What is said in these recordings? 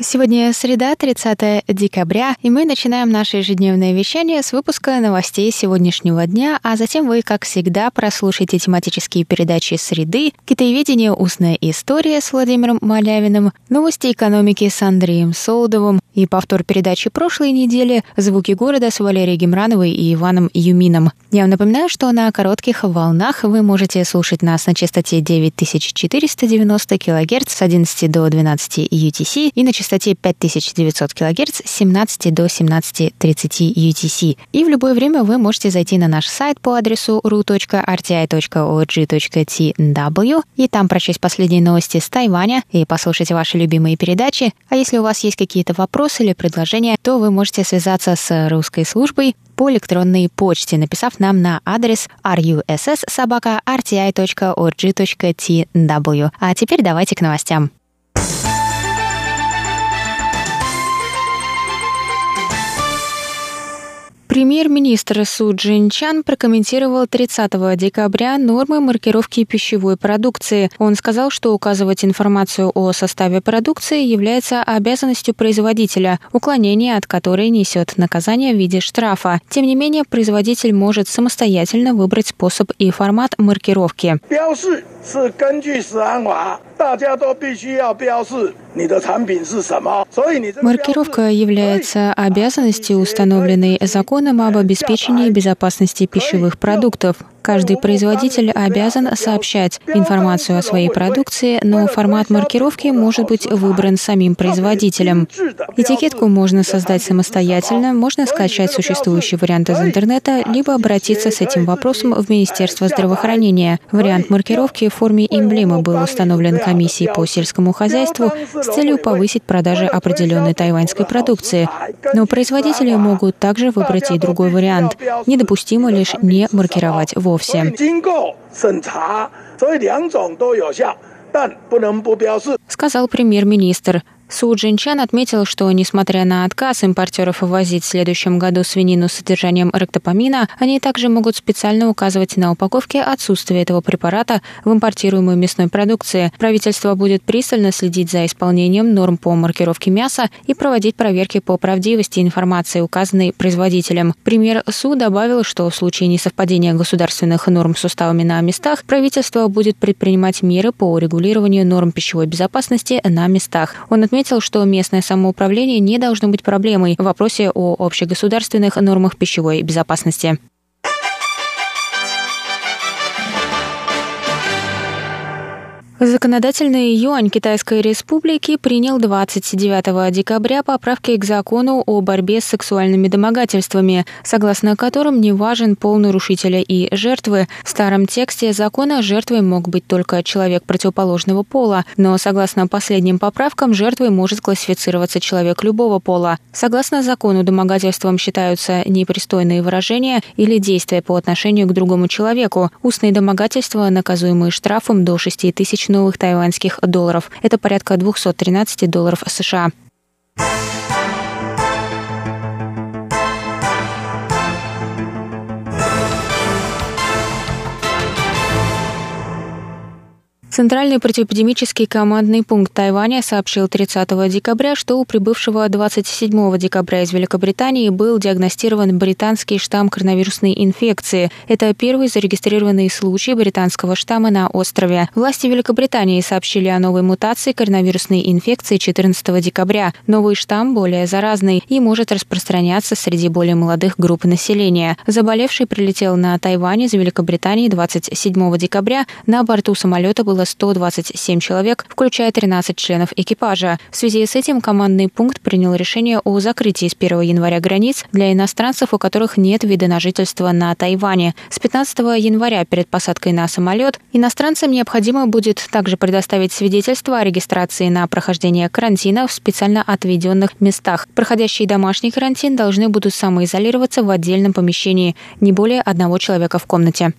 Сегодня среда, 30 декабря, и мы начинаем наше ежедневное вещание с выпуска новостей сегодняшнего дня, а затем вы, как всегда, прослушаете тематические передачи «Среды», «Китаеведение. Устная история» с Владимиром Малявиным, новости экономики с Андреем Солодовым и повтор передачи прошлой недели «Звуки города» с Валерией Гемрановой и Иваном Юмином. Я вам напоминаю, что на коротких волнах вы можете слушать нас на частоте 9490 кГц с 11 до 12 UTC и на частоте частоте 5900 кГц с 17 до 17.30 UTC. И в любое время вы можете зайти на наш сайт по адресу ru.rti.org.tw и там прочесть последние новости с Тайваня и послушать ваши любимые передачи. А если у вас есть какие-то вопросы или предложения, то вы можете связаться с русской службой по электронной почте, написав нам на адрес russ.rti.org.tw. А теперь давайте к новостям. Премьер-министр Су Джинчан прокомментировал 30 декабря нормы маркировки пищевой продукции. Он сказал, что указывать информацию о составе продукции является обязанностью производителя, уклонение от которой несет наказание в виде штрафа. Тем не менее, производитель может самостоятельно выбрать способ и формат маркировки. 是根据食安法，大家都必须要标示你的产品是什么。所以你 Маркировка является обязанностью, установленной законом об обеспечении безопасности пищевых продуктов. Каждый производитель обязан сообщать информацию о своей продукции, но формат маркировки может быть выбран самим производителем. Этикетку можно создать самостоятельно, можно скачать существующий вариант из интернета, либо обратиться с этим вопросом в Министерство здравоохранения. Вариант маркировки в форме эмблемы был установлен комиссией по сельскому хозяйству с целью повысить продажи определенной тайваньской продукции. Но производители могут также выбрать и другой вариант. Недопустимо лишь не маркировать вовсе вовсе. Сказал премьер-министр. Су Джинчан отметил, что, несмотря на отказ импортеров ввозить в следующем году свинину с содержанием ректопамина, они также могут специально указывать на упаковке отсутствие этого препарата в импортируемой мясной продукции. Правительство будет пристально следить за исполнением норм по маркировке мяса и проводить проверки по правдивости информации, указанной производителем. Премьер Су добавил, что в случае несовпадения государственных норм с уставами на местах правительство будет предпринимать меры по урегулированию норм пищевой безопасности на местах. Он отметил, отметил, что местное самоуправление не должно быть проблемой в вопросе о общегосударственных нормах пищевой безопасности. Законодательный юань Китайской Республики принял 29 декабря поправки к закону о борьбе с сексуальными домогательствами, согласно которым не важен пол нарушителя и жертвы. В старом тексте закона жертвой мог быть только человек противоположного пола, но согласно последним поправкам жертвой может классифицироваться человек любого пола. Согласно закону домогательством считаются непристойные выражения или действия по отношению к другому человеку. Устные домогательства, наказуемые штрафом до 6 тысяч новых тайваньских долларов. Это порядка 213 долларов США. Центральный противоэпидемический командный пункт Тайваня сообщил 30 декабря, что у прибывшего 27 декабря из Великобритании был диагностирован британский штамм коронавирусной инфекции. Это первый зарегистрированный случай британского штамма на острове. Власти Великобритании сообщили о новой мутации коронавирусной инфекции 14 декабря. Новый штамм более заразный и может распространяться среди более молодых групп населения. Заболевший прилетел на Тайвань из Великобритании 27 декабря. На борту самолета было 127 человек, включая 13 членов экипажа. В связи с этим командный пункт принял решение о закрытии с 1 января границ для иностранцев, у которых нет вида на жительство на Тайване. С 15 января перед посадкой на самолет иностранцам необходимо будет также предоставить свидетельство о регистрации на прохождение карантина в специально отведенных местах. Проходящие домашний карантин должны будут самоизолироваться в отдельном помещении, не более одного человека в комнате.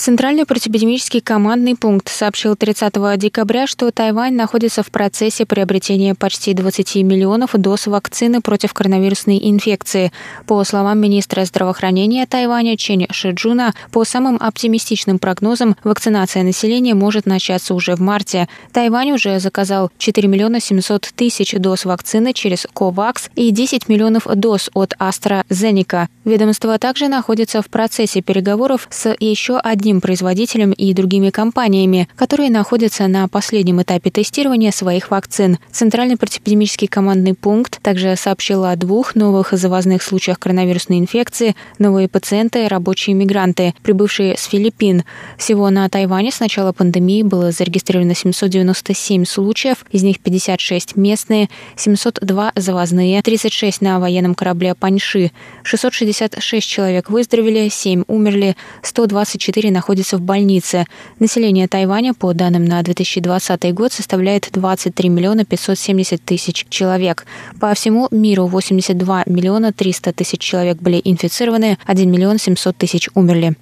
Центральный противоэпидемический командный пункт сообщил 30 декабря, что Тайвань находится в процессе приобретения почти 20 миллионов доз вакцины против коронавирусной инфекции. По словам министра здравоохранения Тайваня Чен Шиджуна, по самым оптимистичным прогнозам, вакцинация населения может начаться уже в марте. Тайвань уже заказал 4 миллиона 700 тысяч доз вакцины через COVAX и 10 миллионов доз от AstraZeneca. Ведомство также находится в процессе переговоров с еще одним одним производителем и другими компаниями, которые находятся на последнем этапе тестирования своих вакцин. Центральный противоэпидемический командный пункт также сообщил о двух новых завозных случаях коронавирусной инфекции. Новые пациенты – рабочие мигранты, прибывшие с Филиппин. Всего на Тайване с начала пандемии было зарегистрировано 797 случаев, из них 56 местные, 702 завозные, 36 на военном корабле «Паньши». 666 человек выздоровели, 7 умерли, 124 на находится в больнице. Население Тайваня, по данным на 2020 год, составляет 23 миллиона 570 тысяч человек. По всему миру 82 миллиона 300 тысяч человек были инфицированы, 1 миллион 700 тысяч умерли.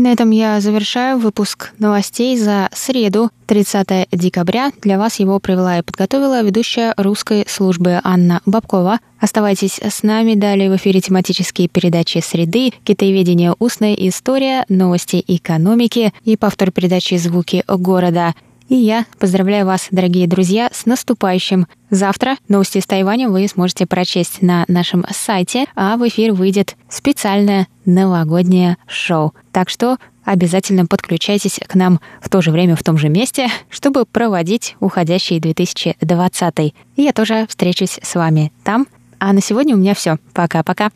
На этом я завершаю выпуск новостей за среду, 30 декабря. Для вас его провела и подготовила ведущая русской службы Анна Бабкова. Оставайтесь с нами. Далее в эфире тематические передачи «Среды», «Китаеведение. Устная история», «Новости экономики» и повтор передачи «Звуки города». И я поздравляю вас, дорогие друзья, с наступающим. Завтра новости из Тайваня вы сможете прочесть на нашем сайте, а в эфир выйдет специальное новогоднее шоу. Так что обязательно подключайтесь к нам в то же время в том же месте, чтобы проводить уходящий 2020. И я тоже встречусь с вами там. А на сегодня у меня все. Пока-пока.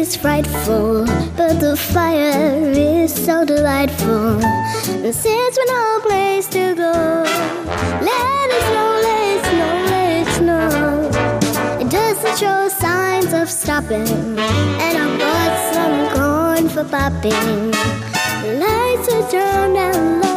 Is frightful, but the fire is so delightful. And since we're no place to go, let us know, let us know, let us know. It doesn't show signs of stopping, and I bought some corn for popping. Lights are turned down low.